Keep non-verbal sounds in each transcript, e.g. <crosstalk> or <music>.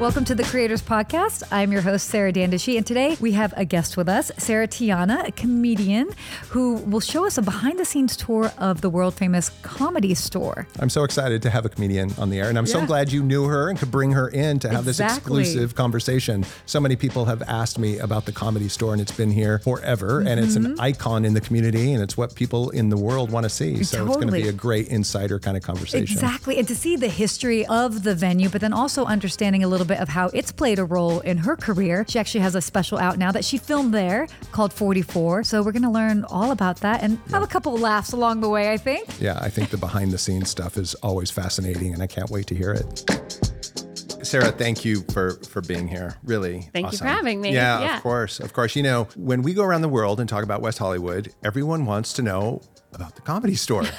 Welcome to the Creators Podcast. I'm your host, Sarah Dandashi, and today we have a guest with us, Sarah Tiana, a comedian who will show us a behind the scenes tour of the world famous comedy store. I'm so excited to have a comedian on the air, and I'm so glad you knew her and could bring her in to have this exclusive conversation. So many people have asked me about the comedy store, and it's been here forever, and it's Mm-hmm. an icon in the community, and it's what people in the world want to see. So it's going to be a great insider kind of conversation. Exactly. And to see the history of the venue, but then also understanding a little bit of how it's played a role in her career. She actually has a special out now that she filmed there called 44. So we're going to learn all about that and have a couple of laughs along the way, I think. Yeah, I think the behind the scenes stuff is always fascinating, and I can't wait to hear it. Sarah, thank you for for being here. Really, Thank you for having me. Yeah, Yeah. of course, of course. You know, when we go around the world and talk about West Hollywood, everyone wants to know about the comedy store. <laughs>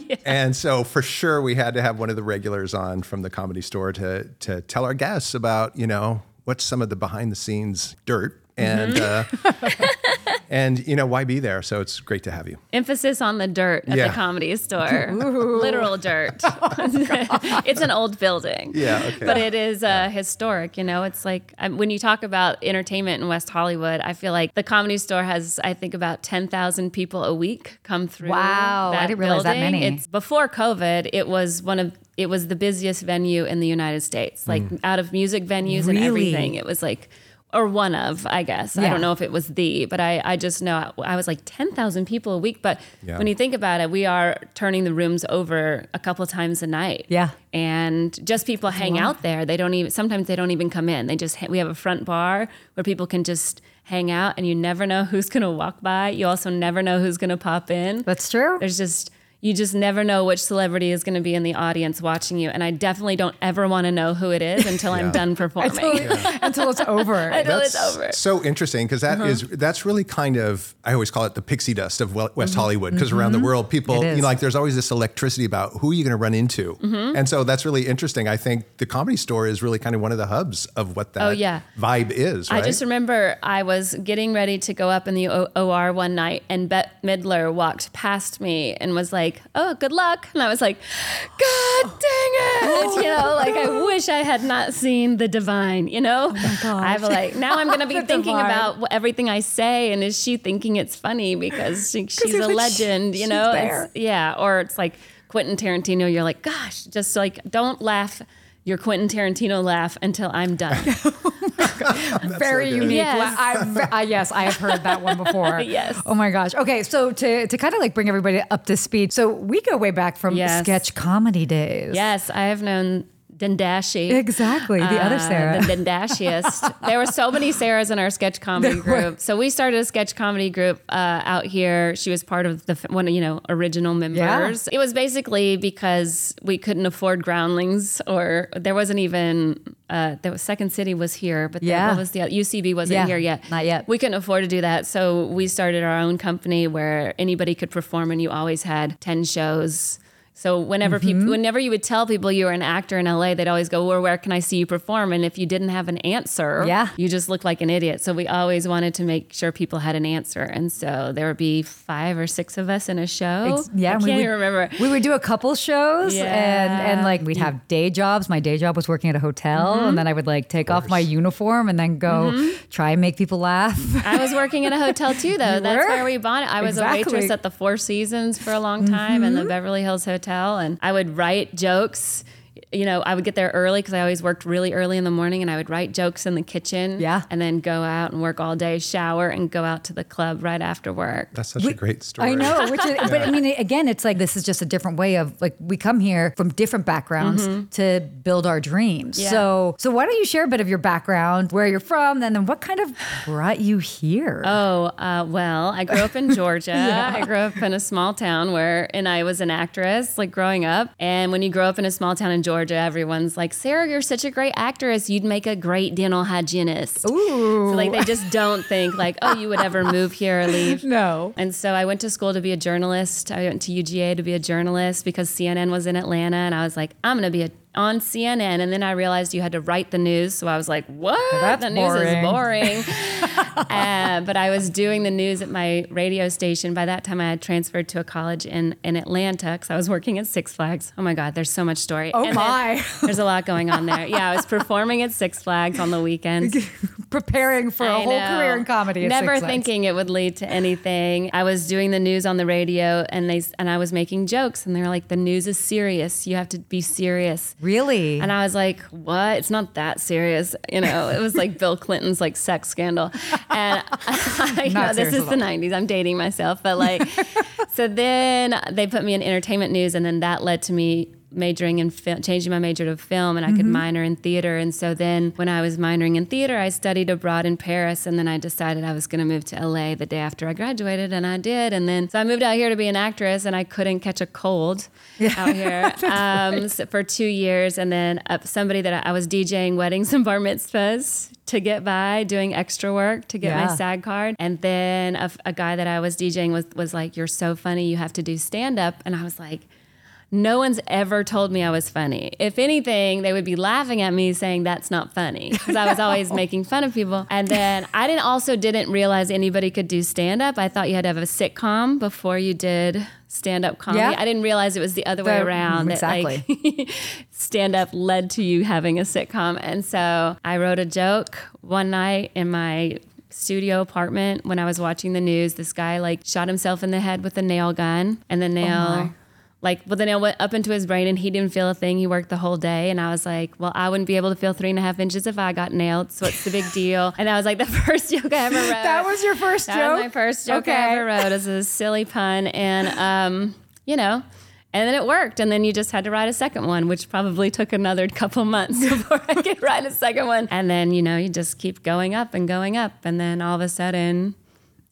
<laughs> And so, for sure, we had to have one of the regulars on from the comedy store to to tell our guests about you know what's some of the behind the scenes dirt and Mm-hmm. uh, <laughs> and you know why be there. So it's great to have you. Emphasis on the dirt at Yeah. the comedy store. <laughs> Literal dirt. <laughs> <laughs> it's an old building. Yeah, okay. But it is uh, historic. You know, it's like um, when you talk about entertainment in West Hollywood, I feel like the comedy store has, I think, about 10,000 people a week come through. Wow, I that didn't realize that many. It's before COVID, it was one of it was the busiest venue in the United States. Like out of music venues and everything, it was like or one of, I guess. I don't know if it was the, but I, I just know I was like 10,000 people a week. But Yeah. when you think about it, we are turning the rooms over a couple of times a night. Yeah. And just people hang out there. They don't even, sometimes they don't even come in. They just, we have a front bar where people can just hang out and you never know who's going to walk by. You also never know who's going to pop in. That's true. There's just, you just never know which celebrity is going to be in the audience watching you. And I definitely don't ever want to know who it is until I'm done performing. <laughs> Until it's over. Until it's over. So interesting because Uh-huh. that is that's really kind of I always call it the pixie dust of Wel- West Hollywood because around the world people Mm-hmm. You know like there's always this electricity about who are you going to run into Mm-hmm. and so that's really interesting. I think the comedy store is really kind of one of the hubs of what that Oh, yeah. vibe is. I just remember I was getting ready to go up in the o- OR one night, and Bette Midler walked past me and was like, "Oh, good luck," and I was like, "God dang it!" you know, like I <laughs> wish I had not seen the divine. You know, I'm like now I'm going <laughs> to be thinking Divine. about everything I say, and is she thinking it's funny because she, she's a like, legend? You know. Yeah, or it's like Quentin Tarantino. You're like, gosh, just like don't laugh. Your Quentin Tarantino laugh until I'm done. <laughs> <laughs> very good. unique. Yes. I, I, yes, I have heard that one before. <laughs> Yes. Oh my gosh. Okay, so to, to kind of like bring everybody up to speed, so we go way back from Yes. sketch comedy days. Yes, I have known Dandashi. Exactly. The other uh, Sarah. The Dendashiest. <laughs> there were so many Sarahs in our sketch comedy There were. group. So we started a sketch comedy group uh, out here. She was part of the one, of, you know, original members. Yeah. It was basically because we couldn't afford groundlings, or there wasn't even. Uh, there was Second City was here, but Yeah. what was the UCB wasn't Yeah, here yet. not yet. We couldn't afford to do that, so we started our own company where anybody could perform, and you always had ten shows. So whenever Mm-hmm. people, whenever you would tell people you were an actor in LA, they'd always go, "Well, where can I see you perform?" And if you didn't have an answer, Yeah. you just looked like an idiot. So we always wanted to make sure people had an answer, and so there would be five or six of us in a show. Ex- yeah, I can't we even would, remember. We would do a couple shows, and and like we'd have day jobs. My day job was working at a hotel, Mm-hmm. and then I would like take off my uniform and then go try and make people laugh. I was working at a hotel too, though. <laughs> That's were? where we bonded. I was Exactly. a waitress at the Four Seasons for a long time in the Mm-hmm. Beverly Hills Hotel, and I would write jokes. You know, I would get there early because I always worked really early in the morning, and I would write jokes in the kitchen. Yeah. and then go out and work all day, shower, and go out to the club right after work. that's such a great story. I know, <laughs> which is, but I mean, again, it's like this is just a different way of like we come here from different backgrounds to build our dreams. Mm-hmm. Yeah. So, so why don't you share a bit of your background, where you're from, and then what kind of brought you here? Oh, uh, well, I grew up in <laughs> Georgia. I grew up in a small town where, and I was an actress like growing up. And when you grow up in a small town in Georgia, everyone's like, Sarah, you're such a great actress. You'd make a great dental hygienist. Ooh. So like they just don't think like, oh, you would ever move here or leave. <laughs> No. And so I went to school to be a journalist. I went to UGA to be a journalist because CNN was in Atlanta, and I was like, I'm gonna be a on CNN, and then I realized you had to write the news. So I was like, "What? That's the news is boring." boring." <laughs> uh, but I was doing the news at my radio station. By that time, I had transferred to a college in in Atlanta because I was working at Six Flags. Oh my God, there's so much story. Oh then my. <laughs> there's a lot going on there. Yeah, I was performing at Six Flags on the weekends. <laughs> Preparing for a I whole know. career in comedy. at Never thinking it would lead to anything. I was doing the news on the radio, and they and I was making jokes, and they were like, "The news is serious. You have to be serious." Really? And I was like, "What? It's not that serious." You know, it was like Bill Clinton's like sex scandal, and <laughs> you know, this is the '90s. I'm dating myself, but like, <laughs> so then they put me in entertainment news, and then that led to me majoring in film, changing my major to film, and I Mm-hmm. could minor in theater. And so then when I was minoring in theater, I studied abroad in Paris, and then I decided I was going to move to LA the day after I graduated, and I did. And then so I moved out here to be an actress, and I couldn't catch a cold out here <laughs> um, so for two years, and then uh, somebody that I, I was DJing weddings and bar mitzvahs to get by, doing extra work to get Yeah. my SAG card, and then a, a guy that I was DJing with was like, "You're so funny, you have to do stand up," and I was like. No one's ever told me I was funny. If anything, they would be laughing at me saying that's not funny because I was <laughs> always making fun of people. And then I didn't also didn't realize anybody could do stand up. I thought you had to have a sitcom before you did stand up comedy. Yeah. I didn't realize it was the other way The- around. That like <laughs> stand up led to you having a sitcom. And so I wrote a joke one night in my studio apartment when I was watching the news. This guy like shot himself in the head with a nail gun and the oh nail my. Like well then it went up into his brain and he didn't feel a thing. He worked the whole day and I was like, Well, I wouldn't be able to feel three and a half inches if I got nailed. So what's the big deal? <laughs> And I was like the <laughs> first joke I ever wrote. that was your first That joke? was my first joke Okay. I ever wrote as a <laughs> silly pun, and um, you know, and then it worked, and then you just had to write a second one, which probably took another couple months before I could write a second one, and then you know you just keep going up and going up, and then all of a sudden.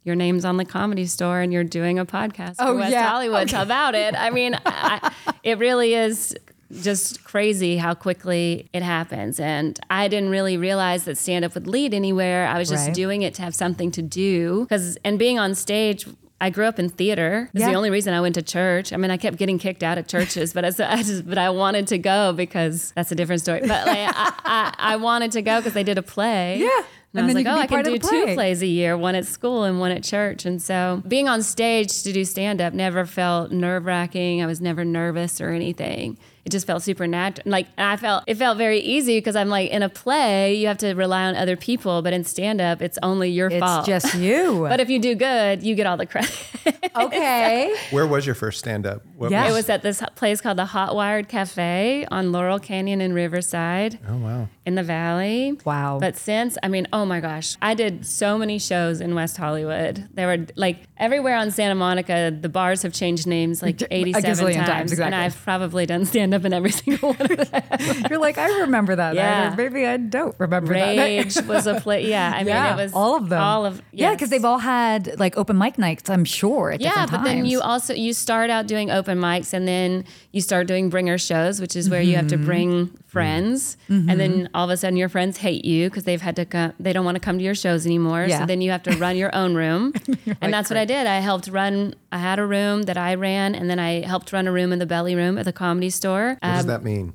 Your name's on the comedy store, and you're doing a podcast for Oh, West yeah. Hollywood How about it. I mean, I, <laughs> it really is just crazy how quickly it happens. And I didn't really realize that stand up would lead anywhere. I was just Right. doing it to have something to do. Because, and being on stage, I grew up in theater. It's Yeah. the only reason I went to church. I mean, I kept getting kicked out of churches, but I, I just, but I wanted to go because that's a different story. But like, I, I, I wanted to go because they did a play. Yeah. And, And I was like, oh, I can do the two plays a year, one at school and one at church. And so being on stage to do stand up never felt nerve wracking. I was never nervous or anything. It just felt supernatural. Like I felt it felt very easy because I'm like in a play, you have to rely on other people, but in stand up, it's only your It's fault. It's just <laughs> you. but if you do good, you get all the credit. <laughs> okay. Where was your first stand up? What Yeah. it was at this place called the Hot Wired Cafe on Laurel Canyon in Riverside. Oh wow. in the valley. Wow. But since, I mean, oh my gosh, I did so many shows in West Hollywood. There were like everywhere on Santa Monica, the bars have changed names like 87 times. times, exactly. And I've probably done stand up in every <laughs> single one of them. You're like, I remember that. Yeah. night, maybe I don't remember that. Rage was a play. Yeah. I mean, yeah, it was all of them. All of, yeah, because they've all had like open mic nights. I'm sure. At yeah, but then you also you start out doing open mics and then you start doing bringer shows, which is where you have to Mm-hmm. bring friends, and then mm-hmm. all of a sudden your friends hate you because they've had to come. They don't want to come to your shows anymore. Yeah. So then you have to run your own room, <laughs> and that's what I did. I helped run. I had a room that I ran, and then I helped run a room in the belly room at the comedy store. What does um, that mean?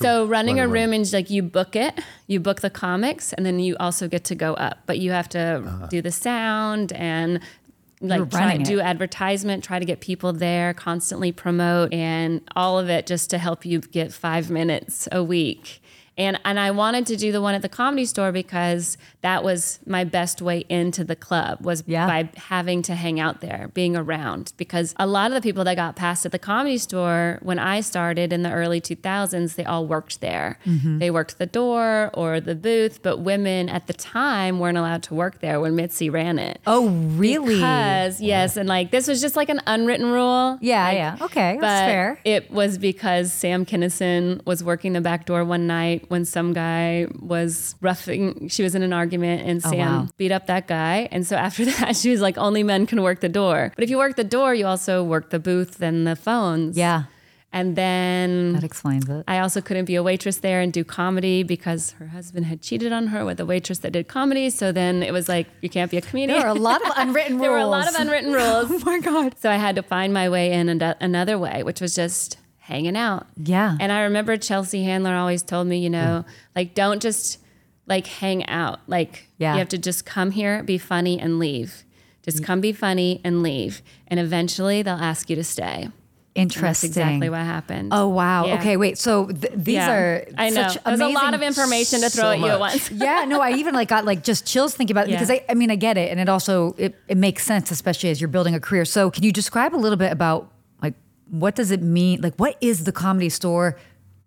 So running run a room is like you book it, you book the comics, and then you also get to go up. But you have to uh-huh. do the sound and like try running do advertisement, try to get people there, constantly promote, and all of it just to help you get five minutes a week. And and I wanted to do the one at the comedy store because that was my best way into the club was Yeah. by having to hang out there, being around. Because a lot of the people that got passed at the comedy store when I started in the early 2000s, they all worked there. Mm-hmm. They worked the door or the booth, but women at the time weren't allowed to work there when Mitzi ran it. oh, really? Because, yes, and like this was just like an unwritten rule. yeah, Like, yeah. Okay, that's fair. it was because Sam Kinison was working the back door one night when some guy was roughing, she was in an argument and oh, Sam Oh, wow. beat up that guy. And so after <laughs> that, she was like, only men can work the door. But if you work the door, you also work the booth and the phones. Yeah, And then that explains it. I also couldn't be a waitress there and do comedy because her husband had cheated on her with a waitress that did comedy. So then it was like, you can't be a comedian. There are a lot of unwritten rules. <laughs> There were a lot of unwritten rules. <laughs> Oh my god. So I had to find my way in and uh, another way, which was just hanging out. Yeah. And I remember Chelsea Handler always told me, you know, mm. like don't just like hang out. Like Yeah. you have to just come here, be funny, and leave. Just mm. come be funny and leave. And eventually they'll ask you to stay. And that's Interesting. exactly what happened. Oh wow. Yeah. Okay, wait. So th- these Yeah. are I know. such There's a lot of information to throw so at you at once. yeah, no, I even like got like just chills thinking about it Yeah. because I, I mean I get it and it also it, it makes sense especially as you're building a career. So can you describe a little bit about like what does it mean? Like what is the comedy store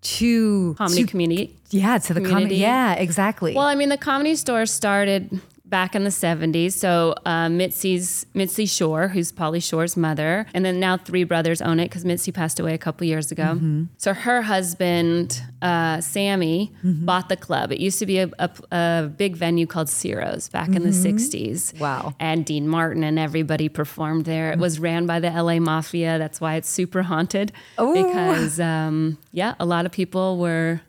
to Comedy to- community. Yeah, to the comedy. community. Yeah, exactly. Well, I mean, the comedy store started back in the 70s. So uh, Mitzi's Mitzi Shore, who's Pauly Shore's mother, and then now three brothers own it because Mitzi passed away a couple years ago. Mm-hmm. So her husband, uh, Sammy, Mm-hmm. bought the club. It used to be a, a, a big venue called Ciro's back in the 60s. Mm-hmm. Wow. And Dean Martin and everybody performed there. It was ran by the LA Mafia. That's why it's super haunted. Oh. Because, um, yeah, a lot of people were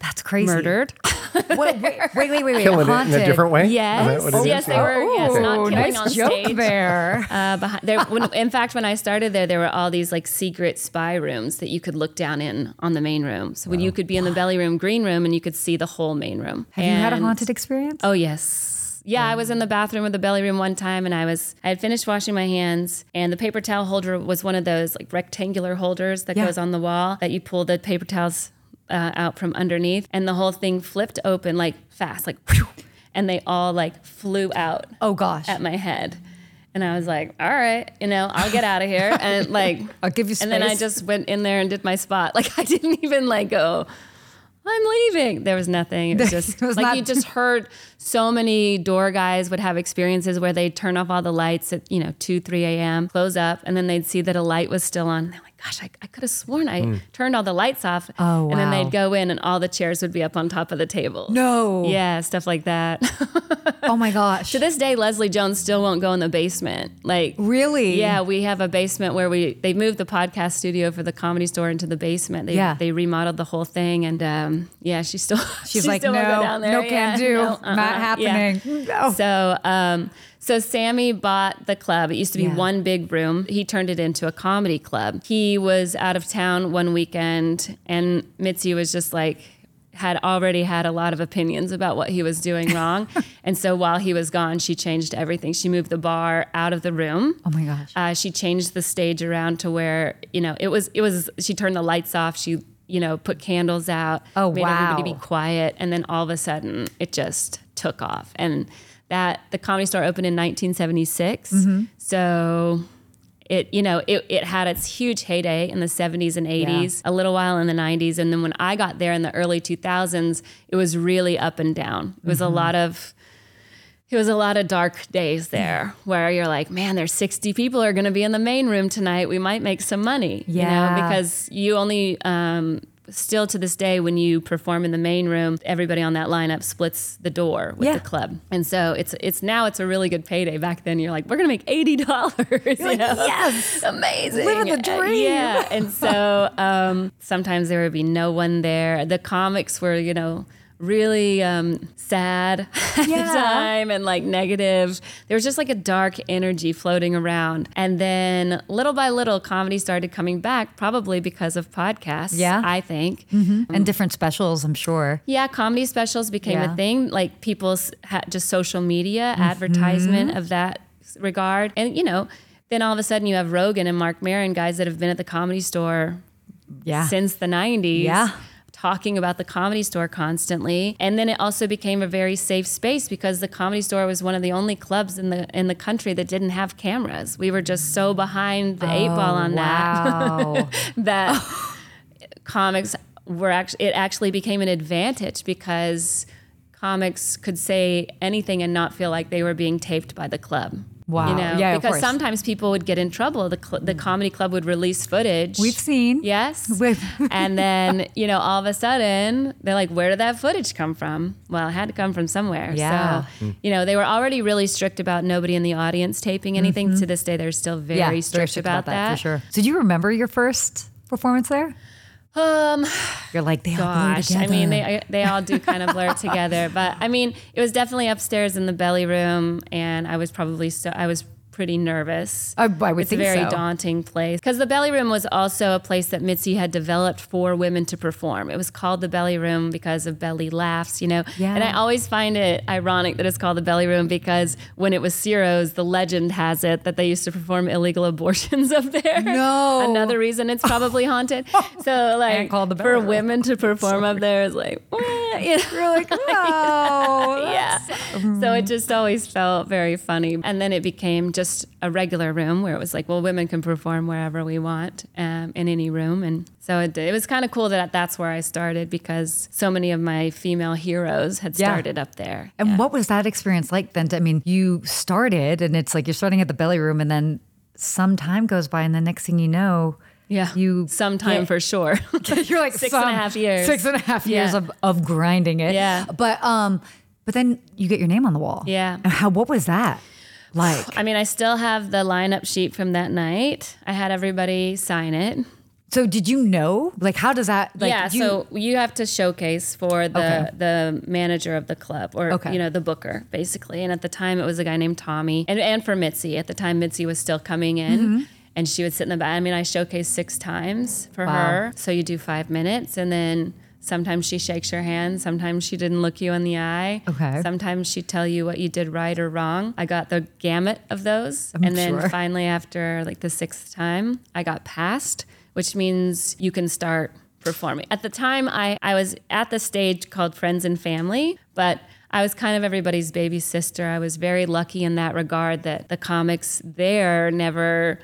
That's crazy. murdered. <laughs> <laughs> Wait, wait, wait, wait, wait. Killing it in a different way. Is Yes, what yes, they were. yes, not killing nice on joke stage. there. Uh, behind, there, when, in fact, when I started there, there were all these like secret spy rooms that you could look down in on the main room. So when you could be in the belly room, green room, and you could see the whole main room. Have you had a haunted experience? Oh yes. Yeah, I was in the bathroom of the belly room one time and I was I had finished washing my hands and the paper towel holder was one of those like rectangular holders that Yeah. goes on the wall that you pull the paper towels uh, out from underneath and the whole thing flipped open like fast like whew, and they all like flew out Oh gosh. at my head. And I was like, all right, you know, I'll get out of here. <laughs> And like, I'll give you some And then I just went in there and did my spot. <laughs> Like, I didn't even like go, I'm leaving. There was nothing. It was <laughs> just It was like not- you just heard so many door guys would have experiences where they'd turn off all the lights at, you know, 2, 3 a.m., close up, and then they'd see that a light was still on. And they're like, gosh, I, I could have sworn I turned all the lights off. Oh, And then they'd go in and all the chairs would be up on top of the table. No. Yeah, stuff like that. <laughs> Oh my gosh. To this day, Leslie Jones still won't go in the basement. Like, Really? Yeah, we have a basement where we they moved the podcast studio for the comedy store into the basement. They Yeah. they remodeled the whole thing, and um, yeah, she still <laughs> She's she like, still no, down there. no Yeah, can do, no, not uh-uh, yeah. happening. No. So, um, so Sammy bought the club. It used to be Yeah. one big room. He turned it into a comedy club. He was out of town one weekend, and Mitzi was just like had already had a lot of opinions about what he was doing <laughs> wrong. and so while he was gone, she changed everything. She moved the bar out of the room. Oh my gosh. Uh, she changed the stage around to where you know it was. It was. She turned the lights off. She you know put candles out. Oh, made everybody wow. be quiet, and then all of a sudden it just took off. And that the comedy store opened in 1976. Mm-hmm. So. It you know it, it had its huge heyday in the 70s and 80s, a little while in the 90s, and then when I got there in the early 2000s, it was really up and down. It was Mm-hmm. a lot of it was a lot of dark days there where you're like, man, there's 60 people are going to be in the main room tonight. We might make some money. You Yeah. know, because you only, um, still to this day, when you perform in the main room, everybody on that lineup splits the door with Yeah. the club. And so it's, it's now it's a really good payday. Back then you're like, we're going to make $80. <laughs> you know? yes. Amazing. Living the Uh, dream. Yeah. And so um, sometimes there would be no one there. The comics were, you know, really um, sad at <laughs> Yeah. the time and like negative. There was just like a dark energy floating around. And then little by little, comedy started coming back, probably because of podcasts. Yeah. I think. And different specials, I'm sure. Yeah, comedy specials became Yeah. a thing. Like people's ha- just social media Mm-hmm. advertisement of that regard, and you know, then all of a sudden you have Rogan and Marc Maron, guys that have been at the comedy store Yeah. since the '90s. Yeah. Talking about the comedy store constantly, and then it also became a very safe space because the comedy store was one of the only clubs in the in the country that didn't have cameras. We were just so behind the eight ball oh, on that Wow. <laughs> that comics were actually it actually became an advantage because comics could say anything and not feel like they were being taped by the club. Wow. You know, Yeah, of because sometimes people would get in trouble. The cl- the comedy club would release footage. We've seen. Yes. <laughs> We've- <laughs> and then, you know, all of a sudden they're like, where did that footage come from? Well, it had to come from somewhere. Yeah. So, you know, they were already really strict about nobody in the audience taping anything. To this day, they're still very Mm-hmm. yeah, strict, about, that. for sure. So do you remember your first performance there? Um, You're like they all blur gosh, together. I mean, they they all do kind of blur <laughs> together. But I mean, it was definitely upstairs in the belly room, and I was probably so I was pretty nervous. I- I would it's think a very so. daunting place because the Belly Room was also a place that Mitzi had developed for women to perform. It was called the Belly Room because of belly laughs, you know. Yeah. And I always find it ironic that it's called the Belly Room because when it was Ciro's, the legend has it that they used to perform illegal <laughs> abortions up there. No. Another reason it's probably haunted. <laughs> So like for Room. women to perform up there is like, <laughs> you know. You're like, no. yeah. So it just always felt very funny. And then it became just a regular room where it was like, well, women can perform wherever we want um, in any room. And so it, it was kind of cool that that's where I started because so many of my female heroes had Yeah. started up there. And what was that experience like then? I mean, you started and it's like you're starting at the belly room and then some time goes by and the next thing you know, Yeah. you Sometime get- for sure. <laughs> you're like <laughs> Six and a half years. Six and a half years Yeah. of, of grinding it. Yeah. But um, but then you get your name on the wall. Yeah. And how what was that like? I mean, I still have the lineup sheet from that night. I had everybody sign it. So did you know? Like how does that like yeah, you, so you have to showcase for the Okay. the manager of the club or Okay. you know the booker basically. And at the time it was a guy named Tommy and and for Mitzi at the time Mitzi was still coming in. Mm-hmm. And she would sit in the back. I mean, I showcased six times for Wow. her. So you do five minutes, and then sometimes she shakes your hand. Sometimes she didn't look you in the eye. Okay. Sometimes she'd tell you what you did right or wrong. I got the gamut of those. and then sure. <laughs> finally, after like the sixth time, I got passed, which means you can start performing. At the time, I, I was at the stage called Friends and Family, but I was kind of everybody's baby sister. I was very lucky in that regard that the comics there never.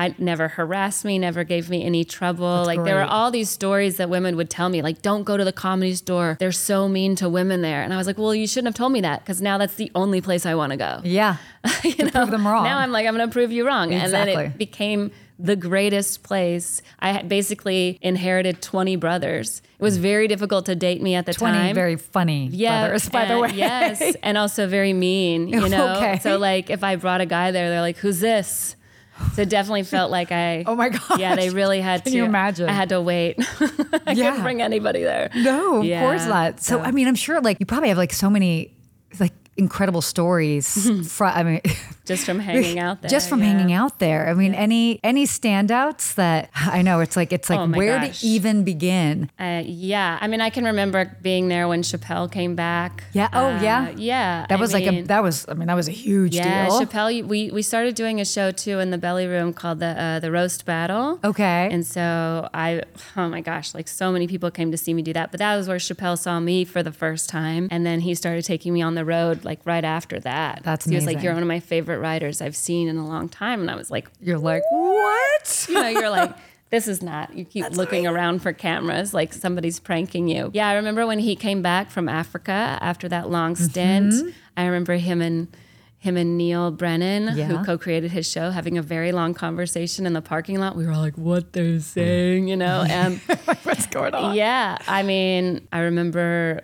I never harassed me, never gave me any trouble. like there were all these stories that women would tell me, like, don't go to the comedy store. They're so mean to women there. And I was like, well, you shouldn't have told me that because now that's the only place I want to go. Yeah. <laughs> you to prove them wrong. Now I'm like, I'm going to prove you wrong. Exactly. And then it became the greatest place. I basically inherited 20 brothers. It was very difficult to date me at the 20 time. very funny yeah, brothers, by the way. yes, <laughs> and also very mean, you know. Okay. So like, if I brought a guy there, they're like, "Who's this?" So it definitely felt like I. <laughs> Oh my god! Yeah, they really had Can to. you imagine? I had to wait. <laughs> I Yeah. couldn't bring anybody there. No, of Yeah, course not. So, so- I mean, I'm sure like you probably have like so many like incredible stories. <laughs> fro- I mean, Just from <laughs> hanging out there. just from yeah. hanging out there. I mean, any any standouts that <sighs> I know it's like it's like Oh where gosh. to even begin. Uh, yeah, I mean, I can remember being there when Chappelle came back. Yeah. Oh, Uh, yeah? yeah. That I was like a that was I mean that was a huge yeah. deal. Chappelle. We we started doing a show too in the belly room called the uh, the roast battle. Okay. And so I, oh my gosh, like so many people came to see me do that. But that was where Chappelle saw me for the first time, and then he started taking me on the road like right after that. That's he was like, "You're one of my favorite writers I've seen in a long time," and I was like, You're like what? you know, you're like, <laughs> this is not. You keep looking around for cameras, like somebody's pranking you. Yeah, I remember when he came back from Africa after that long stint. Mm-hmm. I remember him and him and Neal Brennan, Yeah. who co-created his show, having a very long conversation in the parking lot. We were all like, "What they're saying," you know, <laughs> and What's going on? yeah, I mean, I remember.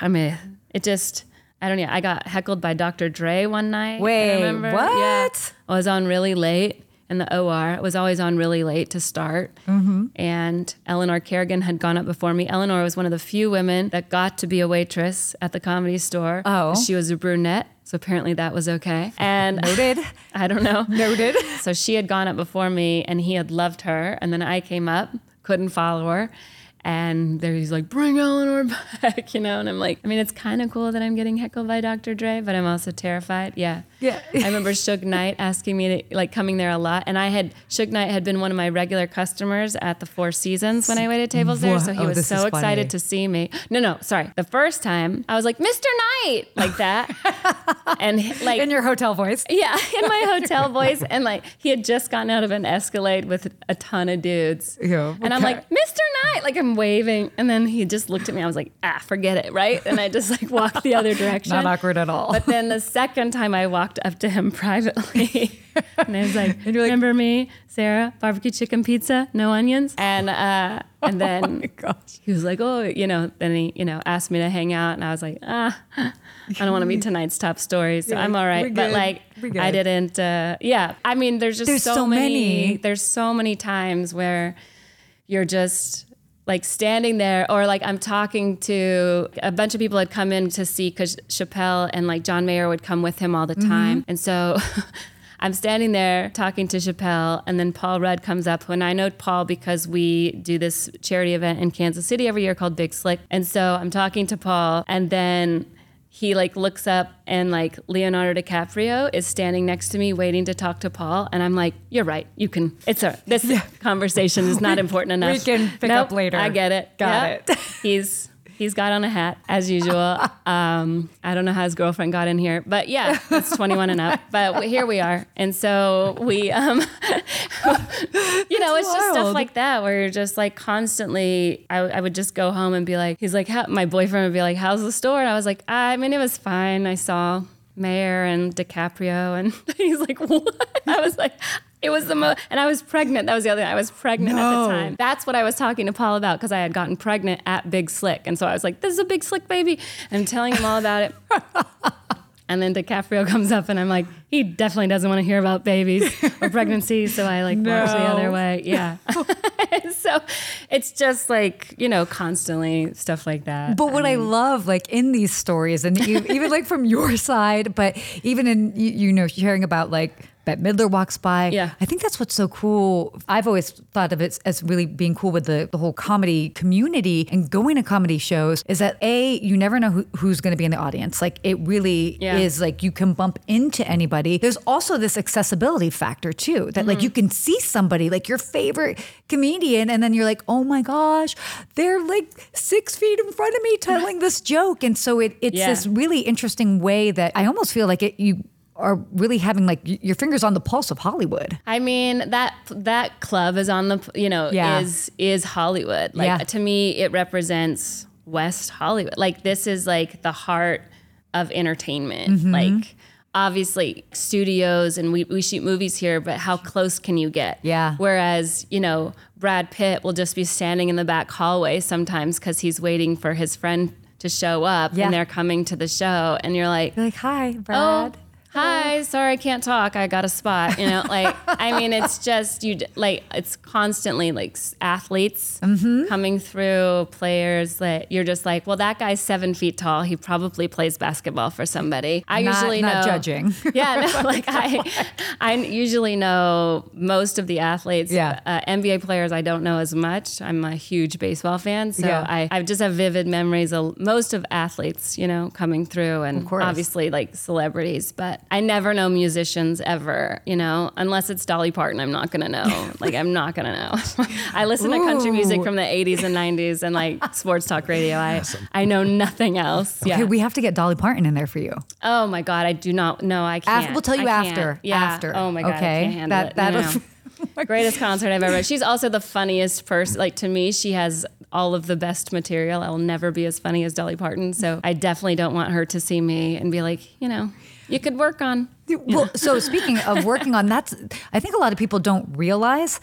I mean, it just. I don't know. I got heckled by Dr. Dre one night. I Wait, remember. Yeah. what? I was on really late in the OR. I was always on really late to start. Mm-hmm. And Eleanor Kerrigan had gone up before me. Eleanor was one of the few women that got to be a waitress at the comedy store. Oh. She was a brunette. So apparently that was okay. And Noted. <laughs> I don't know. Noted. <laughs> So she had gone up before me and he had loved her. And then I came up, couldn't follow her. And there he's like, bring Eleanor <laughs> back, you know? And I'm like, I mean, it's kind of cool that I'm getting heckled by Dr. Dre, but I'm also terrified. Yeah. Yeah. <laughs> I remember Suge Knight asking me to, like, coming there a lot. And I had, Suge Knight had been one of my regular customers at the Four Seasons when I waited tables there. So he Whoa, oh, was so excited to see me. No, no, sorry. The first time I was like, Mr. Knight, like that. <laughs> and like, In your hotel voice. yeah, in my hotel voice. And like he had just gotten out of an Escalade with a ton of dudes. Yeah, And I'm like, Mr. Knight, like I'm waving. And then he just looked at me. I was like, ah, forget it, right? And I just like walked the other <laughs> direction. Not awkward at all. But then the second time I walked up to him <laughs> privately, and I was like, <laughs> like- remember me, Sarah, barbecue chicken pizza, no onions? And uh, and then Oh he was like, oh, you know, then he, you know, asked me to hang out. And I was like, ah, I don't want to be tonight's top story. So Yeah, I'm all right. But like, I didn't, uh, yeah. I mean, there's just There's so, so many, many. there's so many times where you're just like standing there or like I'm talking to a bunch of people had come in to see because Chappelle and like John Mayer would come with him all the Mm-hmm. time. And so <laughs> I'm standing there talking to Chappelle, and then Paul Rudd comes up. And I know Paul because we do this charity event in Kansas City every year called Big Slick. And so I'm talking to Paul, and then he like looks up and like Leonardo DiCaprio is standing next to me waiting to talk to Paul and I'm like you're right you can it's a this conversation is not <laughs> important enough we can pick Nope, up later. I get it Got Yep. it. he's he's got on a hat as usual <laughs> um, I don't know how his girlfriend got in here but yeah it's 21 and up but here we are and so we um <laughs> you know, it's just stuff like that where you're just like constantly. I, I would just go home and be like, he's like, how, my boyfriend would be like, how's the store? And I was like, I mean, it was fine. I saw Mayer and DiCaprio, and <laughs> he's like, what? I was like. It was the most, and I was pregnant. That was the other thing. I was pregnant at the time. That's what I was talking to Paul about because I had gotten pregnant at Big Slick. And so I was like, this is a Big Slick baby. And I'm telling him all about it. <laughs> And then DiCaprio comes up, and I'm like, he definitely doesn't want to hear about babies or pregnancy. So I like watch the other way. Yeah. <laughs> so it's just like, you know, constantly stuff like that. But what I um, love, like in these stories, and even like from your <laughs> side, but even in you, you know sharing about like Bette Midler walks by. Yeah. I think that's what's so cool. I've always thought of it as really being cool with the, the whole comedy community and going to comedy shows is that A, you never know who, who's going to be in the audience. Like it really Yeah. is like you can bump into anybody. There's also this accessibility factor too, that like you mm-hmm. can see somebody like your favorite comedian and then you're like, oh my gosh, they're like six feet in front of me telling <laughs> this joke. And so it, it's Yeah. this really interesting way that I almost feel like it, you are really having like your fingers on the pulse of Hollywood. I mean that that club is on the you know Yeah. is is Hollywood. Like Yeah. to me, it represents West Hollywood. Like this is like the heart of entertainment. Mm-hmm. Like obviously studios and we, we shoot movies here, but how close can you get? Yeah. Whereas you know Brad Pitt will just be standing in the back hallway sometimes because he's waiting for his friend to show up Yeah. and they're coming to the show and you're like You're like, hi, oh, Brad. Hi, sorry, I can't talk. I got a spot. You know, like, I mean, it's just, you, like, it's constantly like athletes Mm-hmm. coming through, players that you're just like, well, that guy's seven feet tall. He probably plays basketball for somebody. I Not- usually not know. judging. <laughs> Yeah, no, like, I, I usually know most of the athletes. Yeah. Uh, NBA players, I don't know as much. I'm a huge baseball fan. So Yeah. I, I just have vivid memories of most of athletes, you know, coming through and obviously like celebrities, but I never know musicians ever, you know, unless it's Dolly Parton, I'm not gonna know. <laughs> like I'm not gonna know. <laughs> I listen to country music from the 80s and 90s and like sports talk radio. I I know nothing else. Yeah. Okay, we have to get Dolly Parton in there for you. oh my god, I do not know. I can't. After, we'll tell you I can't. after. Yeah. After. Oh my god, Okay. I can't handle That- that'll- no, no. <laughs> Greatest concert I've ever. She's also the funniest person. Like to me, she has all of the best material. I will never be as funny as Dolly Parton. So mm. I definitely don't want her to see me and be like, you know, you could work on. Well, so speaking of <laughs> working on that's, I think a lot of people don't realize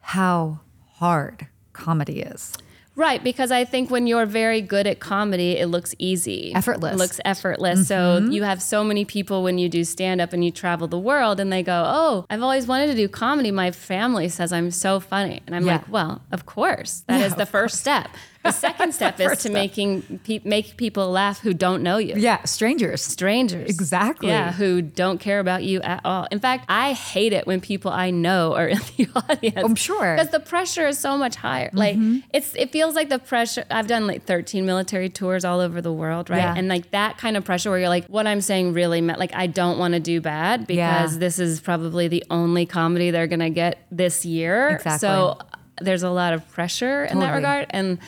how hard comedy is. Right, because I think when you're very good at comedy, it looks easy. Effortless. It looks effortless. So mm-hmm. you have so many people when you do stand up and you travel the world and they go, Oh, I've always wanted to do comedy. My family says I'm so funny. And I'm Yeah. like, Well, of course. That is Yeah, the of first step. The second step <laughs> is to step. making pe- make people laugh who don't know you. Yeah, strangers. Strangers. Exactly. Yeah, who don't care about you at all. In fact, I hate it when people I know are <laughs> in the audience. I'm sure. Because the pressure is so much higher. Like mm-hmm. it's it feels like the pressure I've done like 13 military tours all over the world, right? Yeah. And like that kind of pressure where you're like, what I'm saying really meant like I don't want to do bad because Yeah. this is probably the only comedy they're gonna get this year. Exactly. So there's a lot of pressure in that regard. And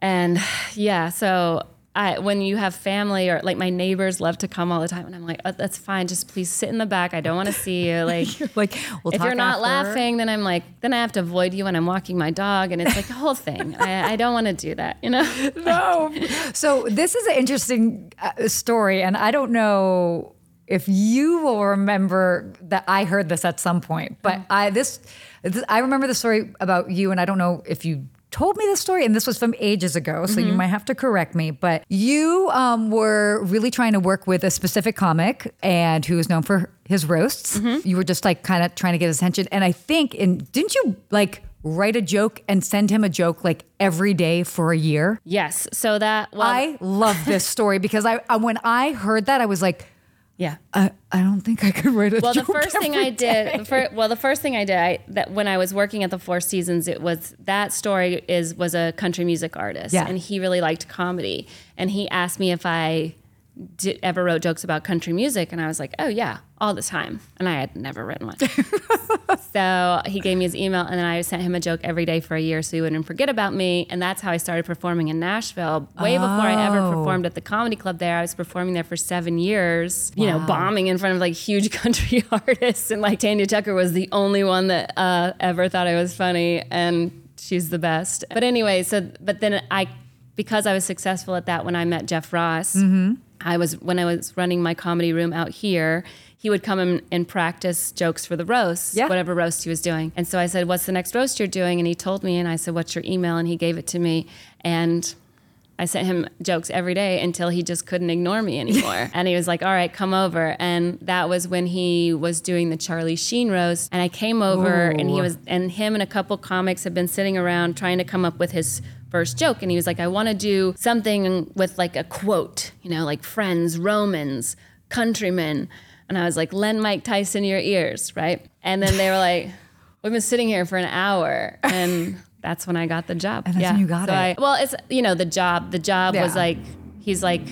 and <sighs> yeah, so I, when you have family or like my neighbors love to come all the time, and I'm like, oh, that's fine. Just please sit in the back. I don't want to see you. <laughs> Like, Like, we'll if you're not after. laughing, then I'm like, then I have to avoid you when I'm walking my dog, and it's like the whole thing. I, I don't want to do that, you know. <laughs> no. So this is an interesting uh, story, and I don't know if you will remember that I heard this at some point, but I this, this I remember the story about you, and I don't know if you told me this story and this was from ages ago so you might have to correct me but you um, were really trying to work with a specific comic and who is known for his roasts. You were just like kind of trying to get his attention and i think and didn't you like write a joke and send him a joke like every day for a year? Yes. So that well, I love this story because I, I when I heard that I was like, Yeah. I, I don't think I could write a Well, the first thing I did, the fir- well, the first thing I did, I, that when I was working at the Four Seasons, it was that story is was a country music artist, Yeah. and he really liked comedy, and he asked me if I did, ever wrote jokes about country music, and I was like, oh yeah, all the time, and I had never written one. <laughs> so he gave me his email, and then I sent him a joke every day for a year, so he wouldn't forget about me, and that's how I started performing in Nashville. Way before I ever Oh. performed at the comedy club there, I was performing there for seven years. You know, bombing in front of like huge <laughs> country <laughs> artists, and like Tanya Tucker was the only one that uh, ever thought I was funny, and she's the best. But anyway, so but then I, because I was successful at that when I met Jeff Ross, I was when I was running my comedy room out here. He would come in and practice jokes for the roast, Yeah. whatever roast he was doing. And so I said, "What's the next roast you're doing?" And he told me, and I said, "What's your email?" And he gave it to me, and I sent him jokes every day until he just couldn't ignore me anymore. <laughs> and he was like, all right, come over. And that was when he was doing the Charlie Sheen roast. And I came over and he was, and him and a couple comics had been sitting around trying to come up with his first joke. And he was like, I want to do something with like a quote, you know, like friends, Romans, countrymen. And I was like, lend Mike Tyson your ears, right? And then they were like, <laughs> we've been sitting here for an hour. And <laughs> that's when I got the job. And that's when you got So it. I- well, it's you know the job. The job was like he's like,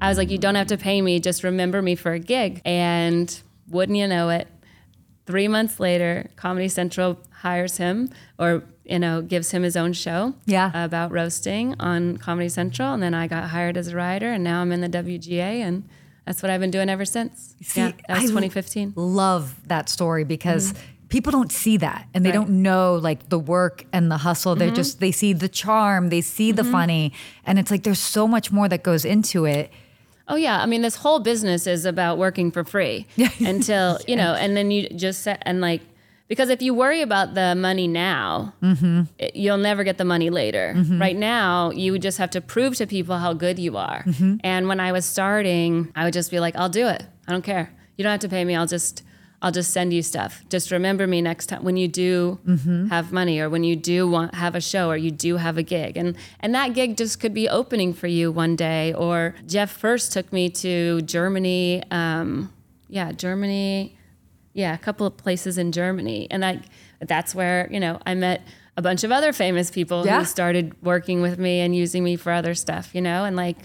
I was like, you don't have to pay me. Just remember me for a gig. And wouldn't you know it? Three months later, Comedy Central hires him, or you know, gives him his own show. Yeah. About roasting on Comedy Central, and then I got hired as a writer, and now I'm in the WGA, and that's what I've been doing ever since. See, yeah, that was I 2015. Love that story because people don't see that and they Mm-hmm. Right. don't know like the work and the hustle. They're just they see the charm, they see Mm-hmm. the funny, and it's like there's so much more that goes into it. Oh yeah, I mean this whole business is about working for free <laughs> until you know, and then you just set and like because if you worry about the money now, mm-hmm. it- you'll never get the money later. Mm-hmm. Right now, you just have to prove to people how good you are. Mm-hmm. And when I was starting, I would just be like, "I'll do it. I don't care. You don't have to pay me. I'll just." I'll just send you stuff. Just remember me next time when you do have money or when you do want have a show or you do have a gig. And and that gig just could be opening for you one day. Or Jeff first took me to Germany. Um, yeah, Germany. Yeah, a couple of places in Germany. And that that's where, you know, I met a bunch of other famous people Yeah. who started working with me and using me for other stuff, you know, and like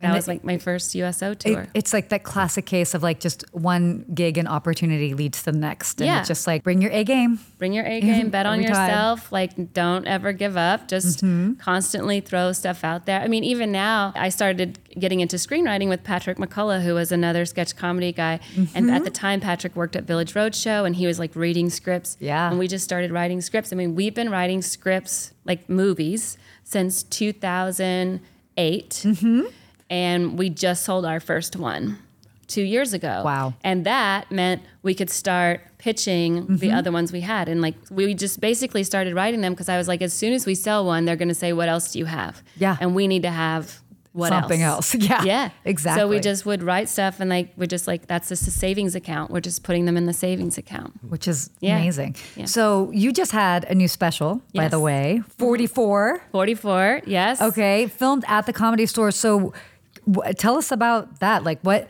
that And was it- like my first USO It- tour. it's like that classic case of like just one gig and opportunity leads to the next. And Yeah. it's just like bring your A game. Bring your A game, bet on Every time. yourself. Like, don't ever give up. Just mm-hmm. constantly throw stuff out there. I mean, even now, I started getting into screenwriting with Patrick McCullough, who was another sketch comedy guy. And at the mm-hmm. time, Patrick worked at Village Roadshow and he was like reading scripts. Yeah. And we just started writing scripts. I mean, we've been writing scripts, like movies, since 2008. Mm-hmm. And we just sold our first one two years ago. Wow. And that meant we could start pitching Mm-hmm. the other ones we had. And like we just basically started writing them because I was like, as soon as we sell one, they're going to say, what else do you have? Yeah. And we need to have what Something else. <laughs> Yeah, Yeah. exactly. So we just would write stuff and like, we're just like, that's just a savings account. We're just putting them in the savings account. which is Yeah. amazing. Yeah. So you just had a new special, by the way, 44. 44. Yes. Okay, filmed at the comedy store. So w- tell us about that. Like what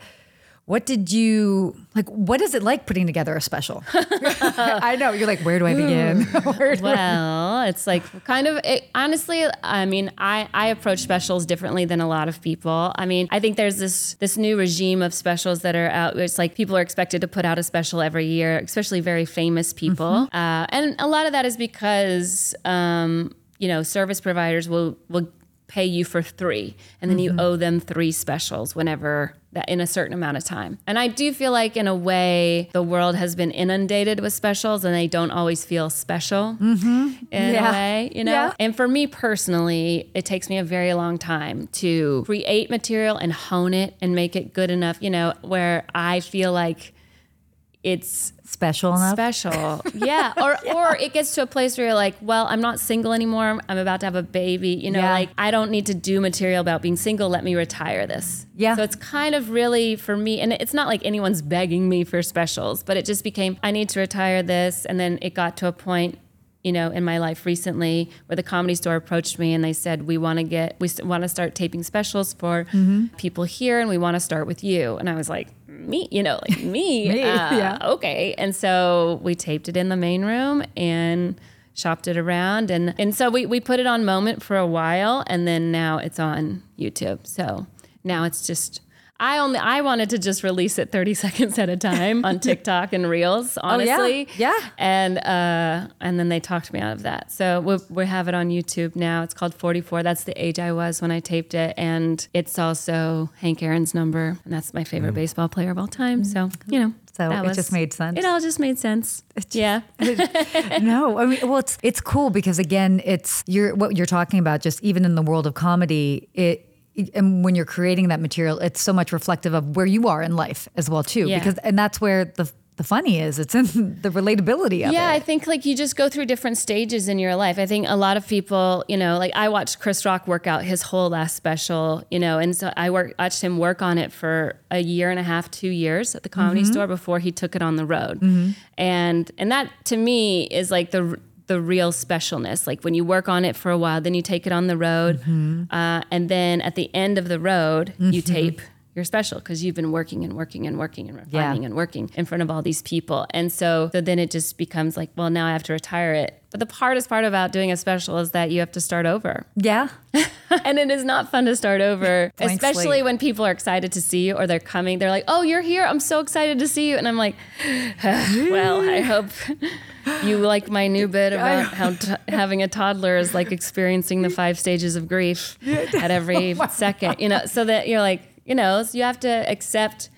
what did you like what is it like putting together a special? <laughs> I know, you're like where do I begin? <laughs> Do I- Well, it's like kind of it, honestly. I mean, I I approach specials differently than a lot of people. I mean, I think there's this this new regime of specials that are out. It's like people are expected to put out a special every year, especially very famous people, uh, and a lot of that is because um, you know service providers will will pay you for three and then you mm-hmm. owe them three specials whenever that in a certain amount of time and i do feel like in a way the world has been inundated with specials and they don't always feel special mm-hmm. in Yeah. a way you know Yeah. and for me personally it takes me a very long time to create material and hone it and make it good enough you know where i feel like it's special enough? special. <laughs> Yeah. Or or it gets to a place where you're like, well, I'm not single anymore. I'm about to have a baby. You know, Yeah. like I don't need to do material about being single. Let me retire this. Yeah. So it's kind of really for me, and it's not like anyone's begging me for specials, but it just became I need to retire this. And then it got to a point you know, in my life recently, where the comedy store approached me and they said, "We want to get, we want to start taping specials for Mm-hmm. people here, and we want to start with you." And I was like, me, you know, like me. <laughs> Me, uh, yeah. Okay. And so we taped it in the main room and shopped it around. And, and so we, we put it on Moment for a while and then now it's on YouTube. So now it's just. I only I wanted to just release it 30 <laughs> seconds at a time on <laughs> TikTok and Reels, honestly. Oh, yeah. honestly. Yeah. And uh, and then they talked me out of that. So we, we have it on YouTube now. It's called 44. That's the age I was when I taped it, and it's also Hank Aaron's number, and that's my favorite baseball player of all time. So you know, So that it just made sense. It all just made sense. <laughs> yeah. no, I mean, well, it's it's cool because again, it's you're what you're talking about. Just even in the world of comedy, it. And when you're creating that material, it's so much reflective of where you are in life as well too. Yeah. Because and that's where the the funny is. It's in the relatability of it. Yeah, I think like you just go through different stages in your life. I think a lot of people, you know, like I watched Chris Rock work out his whole last special, you know, and so I work, watched him work on it for a year and a half, two years at the comedy store before he took it on the road. Mm-hmm. And and that to me is like the the real specialness. Like when you work on it for a while, then you take it on the road, uh, and then at the end of the road, you tape your special because you've been working and working and working and refining and working in front of all these people. And so, so then it just becomes like, well, now I have to retire it. But the hardest part about doing a special is that you have to start over. Yeah. <laughs> and it is not fun to start over, <laughs> especially slate. when people are excited to see you or they're coming. They're like, oh, you're here. I'm so excited to see you. And I'm like, <sighs> well, I <gasps> hope you like my new bit about <laughs> how t- having a toddler is like experiencing the five stages of grief at every second, you know, so that you're like, you know, so you have to accept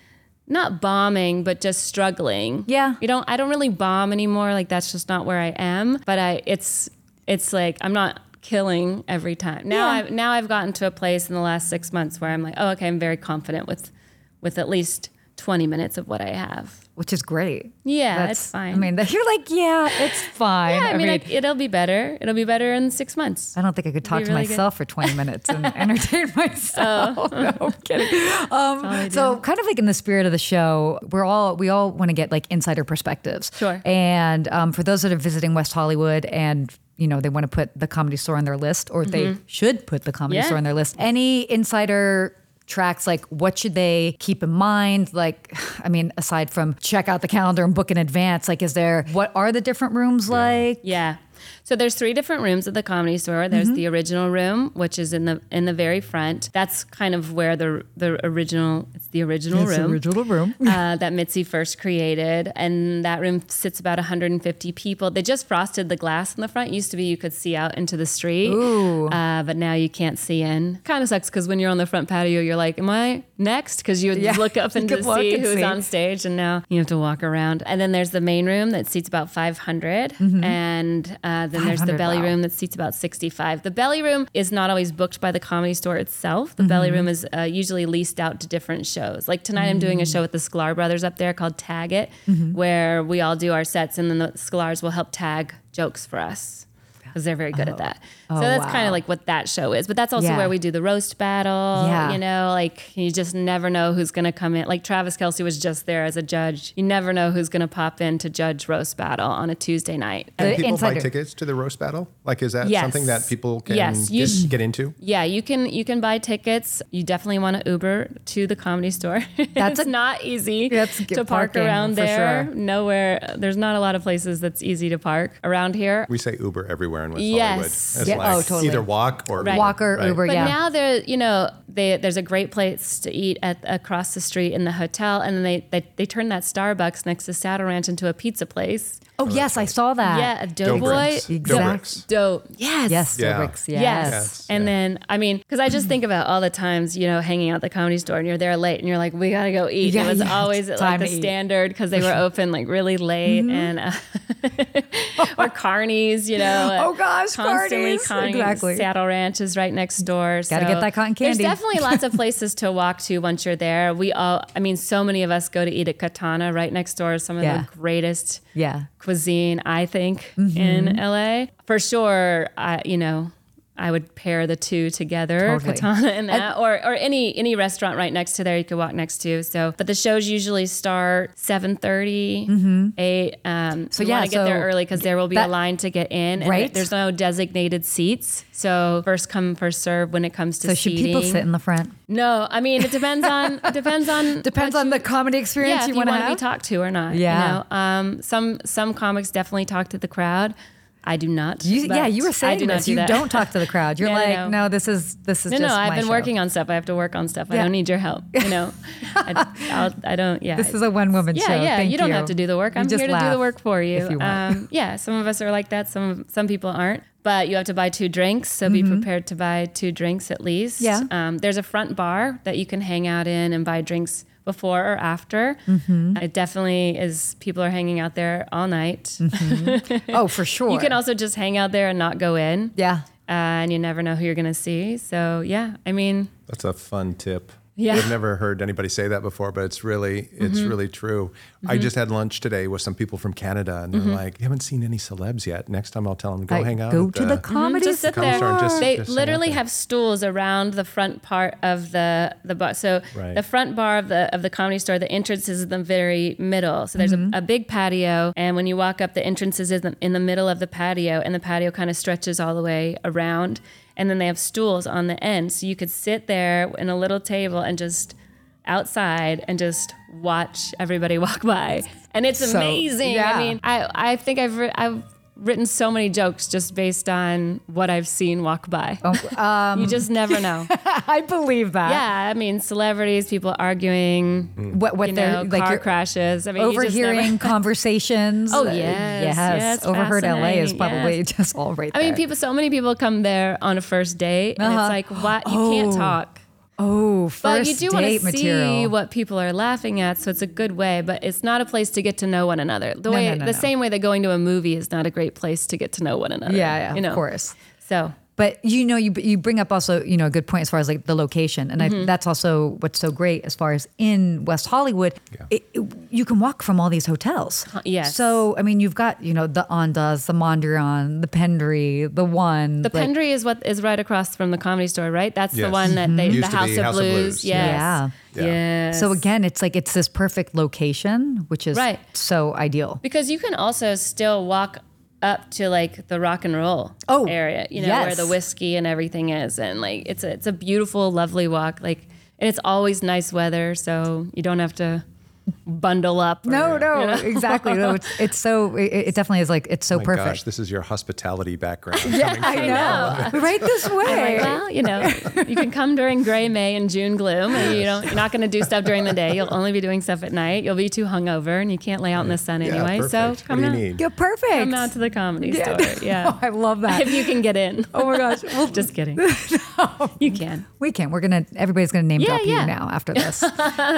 not bombing, but just struggling. Yeah. You don't, I don't really bomb anymore. Like that's just not where I am, but I, it's, it's like, I'm not killing every time. Now Yeah. I've, now I've gotten to a place in the last six months where I'm like, oh, okay, I'm very confident with, with at least 20 minutes of what I have. Which is great. Yeah, That's it's fine. I mean, <laughs> you're like, yeah, it's fine. yeah, I mean, I, it'll be better. It'll be better in six months. I don't think I could talk to really good. myself for 20 <laughs> minutes and entertain <laughs> myself. Oh. no, I'm kidding. Um, so, kind of like in the spirit of the show, we're all we all want to get like insider perspectives. Sure. And um, for those that are visiting West Hollywood and you know they want to put the comedy store on their list, or they should put the comedy Yeah. store on their list. Any insider tracks like what should they keep in mind? Like i mean aside from check out the calendar and book in advance like is there what are the different rooms like? Yeah. So there's three different rooms at the comedy store. There's Mm-hmm. the original room, which is in the in the very front. That's kind of where the the original it's the original It's the room. original room uh, that Mitzi first created, and that room sits about 150 people. They just frosted the glass in the front. Used to be you could see out into the street, Ooh. Uh, but now you can't see in. Kind of sucks because when you're on the front patio, you're like, "Am I next?" Because you Yeah. look up <laughs> and see and who's see. on stage, and now you have to walk around. And then there's the main room that seats about 500, and uh, then there's the belly Mm-hmm. wow. room that seats about 65. The belly room is not always booked by the comedy store itself. The belly Mm-hmm. room is uh, usually leased out to different shows. Like tonight, I'm doing a show with the Sklar brothers up there called Tag It, Mm-hmm. where we all do our sets, and then the Sklars will help tag jokes for us. Because they're very good at that. Oh, so that's kind of like what that show is. But that's also Yeah. where we do the roast battle. Yeah. You know, like you just never know who's going to come in. Like Travis Kelce was just there as a judge. You never know who's going to pop in to judge roast battle on a Tuesday night. The Can people insider- buy tickets to the roast battle? Like, is that Yes. something that people can Yes, you- get, get into? Yeah, you can you can buy tickets. You definitely want to Uber to the comedy store. <laughs> That's it's a- not easy That's to park parking, around there. sure. Nowhere. There's not a lot of places that's easy to park around here. We say Uber everywhere in West Yes. Hollywood. It's Yeah, like oh, totally. either walk or Right. Walker, Right. Uber, But yeah. now there, you know, they, there's a great place to eat at across the street in the hotel, and then they they, they turned that Starbucks next to Saddle Ranch into a pizza place. oh yes, I saw that. yeah, a Doughboy. Doughbriks. Exact- Doughbriks. Dope. Yes. Yes, Yeah. Doughbriks, yes. Yes. Yes, And yeah. then, I mean, because I just think about all the times, you know, hanging out at the comedy store and you're there late and you're like, we got to go eat. Yeah, it was yeah, always it's like time the eat. standard because they were <laughs> open like really late and, uh, <laughs> or Carney's, you know. Oh, gosh, Constantly Carney's. Carney's. Exactly. Saddle Ranch is right next door. Gotta get that cotton candy. There's definitely lots of <laughs> places to walk to once you're there. We all, I mean, so many of us go to eat at Katana right next door. Some of Yeah. the greatest Yeah. cuisine, I think, Mm-hmm. in LA. For sure, I, you know, I would pair the two together, Totally. Katana and that, or or any any restaurant right next to there you could walk next to. So, but the shows usually start seven eight. Um, so yeah, you want to get there early because there will be that- a line to get in. And Right. There's no designated seats, so first come first serve when it comes to So should people sit in the front? no, I mean it depends on <laughs> depends on Depends on the comedy experience yeah, you if want to to be talked to or not. Yeah. You know? um, some some comics definitely talk to the crowd. I do not. You, yeah, you were I saying do not this. do you that. don't talk to the crowd. You're <laughs> no, like, no. no, this is this is No, just no, I've been show. working on stuff. I have to work on stuff. I don't need your help. You <laughs> know, I, I'll, I don't. Yeah, This is a one woman yeah, show. yeah. Thank you don't you. have to do the work. You I'm just here to do the work for you. if you want. Um, <laughs> yeah, some of us are like that. Some some people aren't. But you have to buy two drinks, so be prepared to buy two drinks at least. Mm-hmm. Yeah. Um, there's a front bar that you can hang out in and buy drinks before or after. Mm-hmm. It definitely is. People are hanging out there all night. Oh, for sure. <laughs> You can also just hang out there and not go in. yeah. Uh, and you never know who you're going to see. So yeah, I mean, That's a fun tip. Yeah. I've never heard anybody say that before, but it's really it's Mm-hmm. really true. I just had lunch today with some people from Canada, and they're Mm-hmm. like, "You haven't seen any celebs yet. Next time, I'll tell them go Like, hang out. Go at to the comedy just sit Comedy there. store just- they just literally have stools around the front part of the the bar. So Right. the front bar of the of the comedy store, the entrance is in the very middle. So there's Mm-hmm. a, a big patio, and when you walk up, the entrance is in the, in the middle of the patio, and the patio kind of stretches all the way around. And then they have stools on the end, so you could sit there in a little table and just outside and just watch everybody <laughs> walk by. And it's So, amazing. yeah. I mean, I, I think I've ri- I've written so many jokes just based on what I've seen walk by. <laughs> um, you just never know. <laughs> I believe that. yeah, I mean, celebrities, people arguing, What what they're know, like car crashes. I mean, you just never- overhearing <laughs> conversations. Oh, Uh, yes, yes. yes, Overheard LA is probably yes. just all right I mean, people. So many people come there on a first date, and Uh-huh. it's like, what? You can't Oh, talk. Oh, first But you do want to see material. what people are laughing at, so it's a good way. But it's not a place to get to know one another. The No, way, no, no, the same way that going to a movie is not a great place to get to know one another. yeah, yeah, you know? of course. So But you know, you you bring up also you know a good point as far as like the location, and Mm-hmm. I, that's also what's so great as far as in West Hollywood. It, it- you can walk from all these hotels. yes. So I mean, you've got you know the Andaz, the Mondrian, the Pendry, the One. The like- Pendry is what is right across from the comedy store, right? That's the one that they, Used the to House be of House of Blues. Blues, Yes. yeah. Yeah. Yes. So again, it's like it's this perfect location, which is Right. so ideal. because you can also still walk up to like the rock and roll Oh, area, you know, where the Whisky and everything is, and like it's a it's a beautiful, lovely walk. Like, and it's always nice weather, so you don't have to bundle up. No, or, no, you know. exactly. No, it's, <laughs> it's so it, it definitely is like it's so oh My perfect. gosh, this is your hospitality background. <laughs> yeah, I through. know. right this way. Well, you know, you can come during gray May and June gloom, and you don't, you're not going to do stuff during the day. You'll only be doing stuff at night. You'll be too hungover, and you can't lay out in the sun Yeah, anyway. perfect. So what come do you out, need? You're perfect. come out to the comedy Yeah. store. <laughs> Yeah, Oh, I love that. if you can get in. Oh my gosh. Well, Just kidding. No. You can. we can. We're gonna. Everybody's gonna name Yeah, drop yeah. you now after this.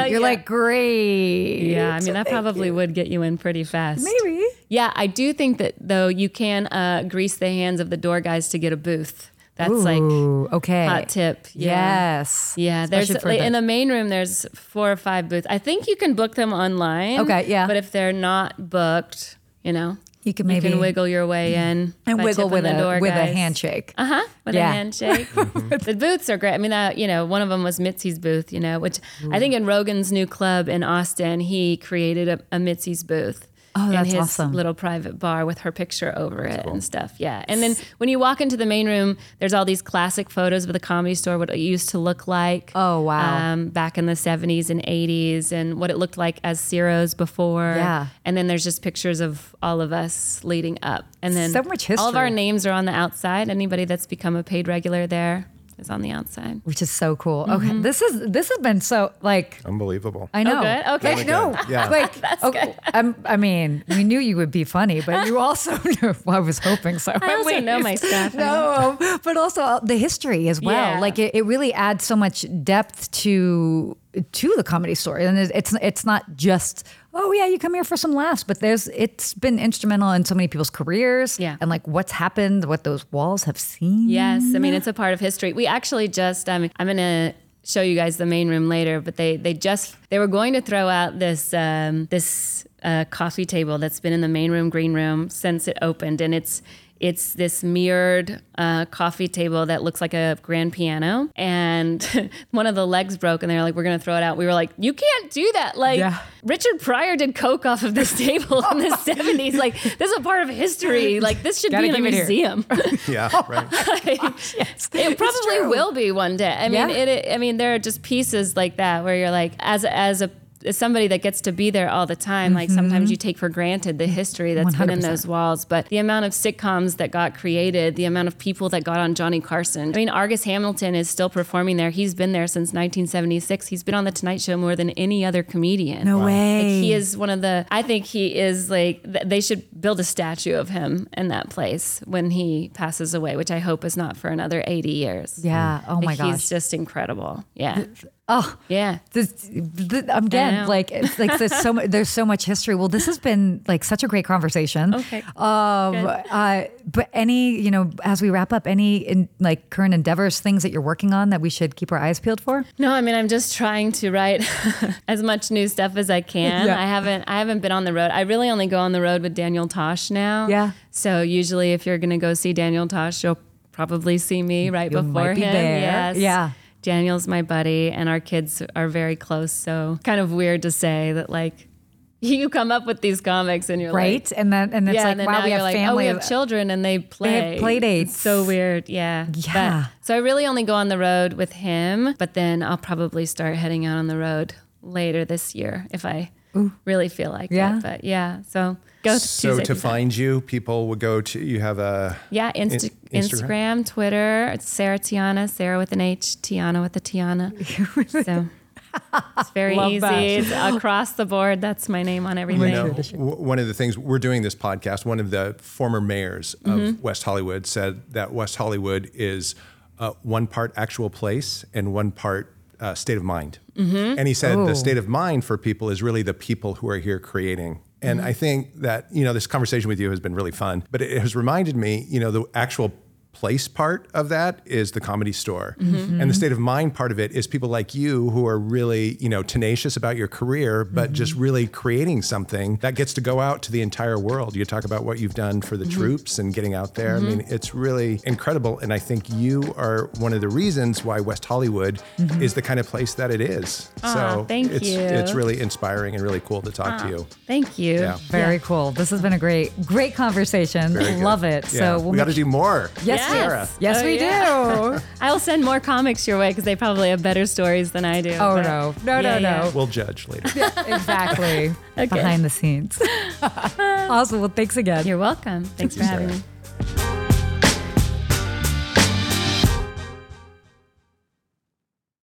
You're like great. Yeah, I mean that Thank probably you. would get you in pretty fast. maybe. Yeah, I do think that though you can uh, grease the hands of the door guys to get a booth. That's like okay. hot tip. Yeah. Yes. Yeah, there's Especially like, the- in the main room. There's four or five booths. I think you can book them online. Okay, yeah. But if they're not booked, you know, You can you maybe can wiggle your way in and wiggle with the a door with a handshake. Uh huh. With Yeah. a handshake. <laughs> <laughs> the booths are great. I mean, that you know, one of them was Mitzi's booth. You know, which I think in Rogan's new club in Austin, he created a, a Mitzi's booth. Oh, that's in his awesome. little private bar with her picture over it and stuff. Yeah. And then when you walk into the main room, there's all these classic photos of the comedy store, what it used to look like. Oh, wow. Um, back in the 70s and 80s and what it looked like as Ciro's before. Yeah. And then there's just pictures of all of us leading up. And then So much all of our names are on the outside. Anybody that's become a paid regular there is on the outside. Which is so cool. Mm-hmm. Okay, this is this has been so like Unbelievable. I know. good? Okay. Like, no. good. Yeah. Like, <laughs> okay, um, I mean, we knew you would be funny, but you also <laughs> knew. Well, I was hoping so. I also at know my stuff. No, but also the history as well. Yeah. Like it, it really adds so much depth to to the comedy story, and it's it's not just oh yeah, you come here for some laughs, but there's it's been instrumental in so many people's careers. Yeah. and like what's happened, what those walls have seen. Yes, I mean it's a part of history. We actually just um, I'm gonna show you guys the main room later, but they they just they were going to throw out this um, this uh, coffee table that's been in the main room green room since it opened, and it's It's this mirrored uh, coffee table that looks like a grand piano, and <laughs> one of the legs broke, and they're like, "We're gonna throw it out." We were like, "You can't do that!" Like Yeah. Richard Pryor did coke off of this <laughs> table in the <laughs> '70s. Like this is a part of history. Like this should Gotta be in a keep it here. museum. Yeah, right. yes. It probably will be one day. I mean, Yeah. it, it. I mean, there are just pieces like that where you're like, as as a as somebody that gets to be there all the time, like Mm-hmm. sometimes you take for granted the history that's been in those walls. But the amount of sitcoms that got created, the amount of people that got on Johnny Carson. I mean, Argus Hamilton is still performing there. He's been there since 1976. He's been on the Tonight Show more than any other comedian. No way. Like he is one of the. I think he is like. They should build a statue of him in that place when he passes away, which I hope is not for another 80 years. Yeah. Oh my Like, gosh. He's just incredible. Yeah. Oh, Yeah. this, th- I again, know. like it's like there's so much, there's so much history. Well, this has been like such a great conversation. Okay. Um, Good. uh, but any, you know, as we wrap up, any in, like current endeavors, things that you're working on that we should keep our eyes peeled for? No, I mean I'm just trying to write <laughs> as much new stuff as I can. Yeah. I haven't I haven't been on the road. I really only go on the road with Daniel Tosh now. Yeah. So usually if you're gonna go see Daniel Tosh, you'll probably see me right You before might be him. there. Yes. Yeah. Daniel's my buddy and our kids are very close. So kind of weird to say that like you come up with these comics and you're Right. like and then, and it's yeah, like, and then wow, now we you're have like, family. oh, we have children and they play. play dates. It's so weird, yeah. Yeah. But, so I really only go on the road with him, but then I'll probably start heading out on the road later this year if I really feel like Yeah. it. But yeah, so go So Tuesday to through find you, people would go to you have a yeah, Insta- In- Instagram? Instagram? Twitter. It's Sarah Tiana, Sarah with an H, Tiana with a Tiana. <laughs> so it's very Love easy. that. Across the board. That's my name on everything. You know, one of the things we're doing this podcast, one of the former mayors of Mm-hmm. West Hollywood said that West Hollywood is uh, one part actual place and one part uh, state of mind. Mm-hmm. And he said Oh. the state of mind for people is really the people who are here creating. And Mm-hmm. I think that, you know, this conversation with you has been really fun, but it has reminded me, you know, the actual place part of that is the comedy store. Mm-hmm. And the state of mind part of it is people like you who are really, you know, tenacious about your career, but just Mm-hmm. really creating something that gets to go out to the entire world. You talk about what you've done for the Mm-hmm. troops and getting out there. I mean, it's really incredible. And I think you are one of the reasons why West Hollywood is the kind of place that it is. Aw, so Mm-hmm. thank it's you. it's really inspiring and really cool to talk to you. Thank you. Yeah. Very cool. This has been a great, great conversation. Very. Love it. Yeah. So we'll we got to make do more. Yes, Yes. Sarah. Yes, Oh, we yeah. do. <laughs> I'll send more comics your way because they probably have better stories than I do. Oh, but- no. No, no, Yeah, no. yeah. We'll judge later. exactly. <laughs> Behind the scenes. <laughs> awesome. Well, thanks again. You're welcome. Thanks for having me.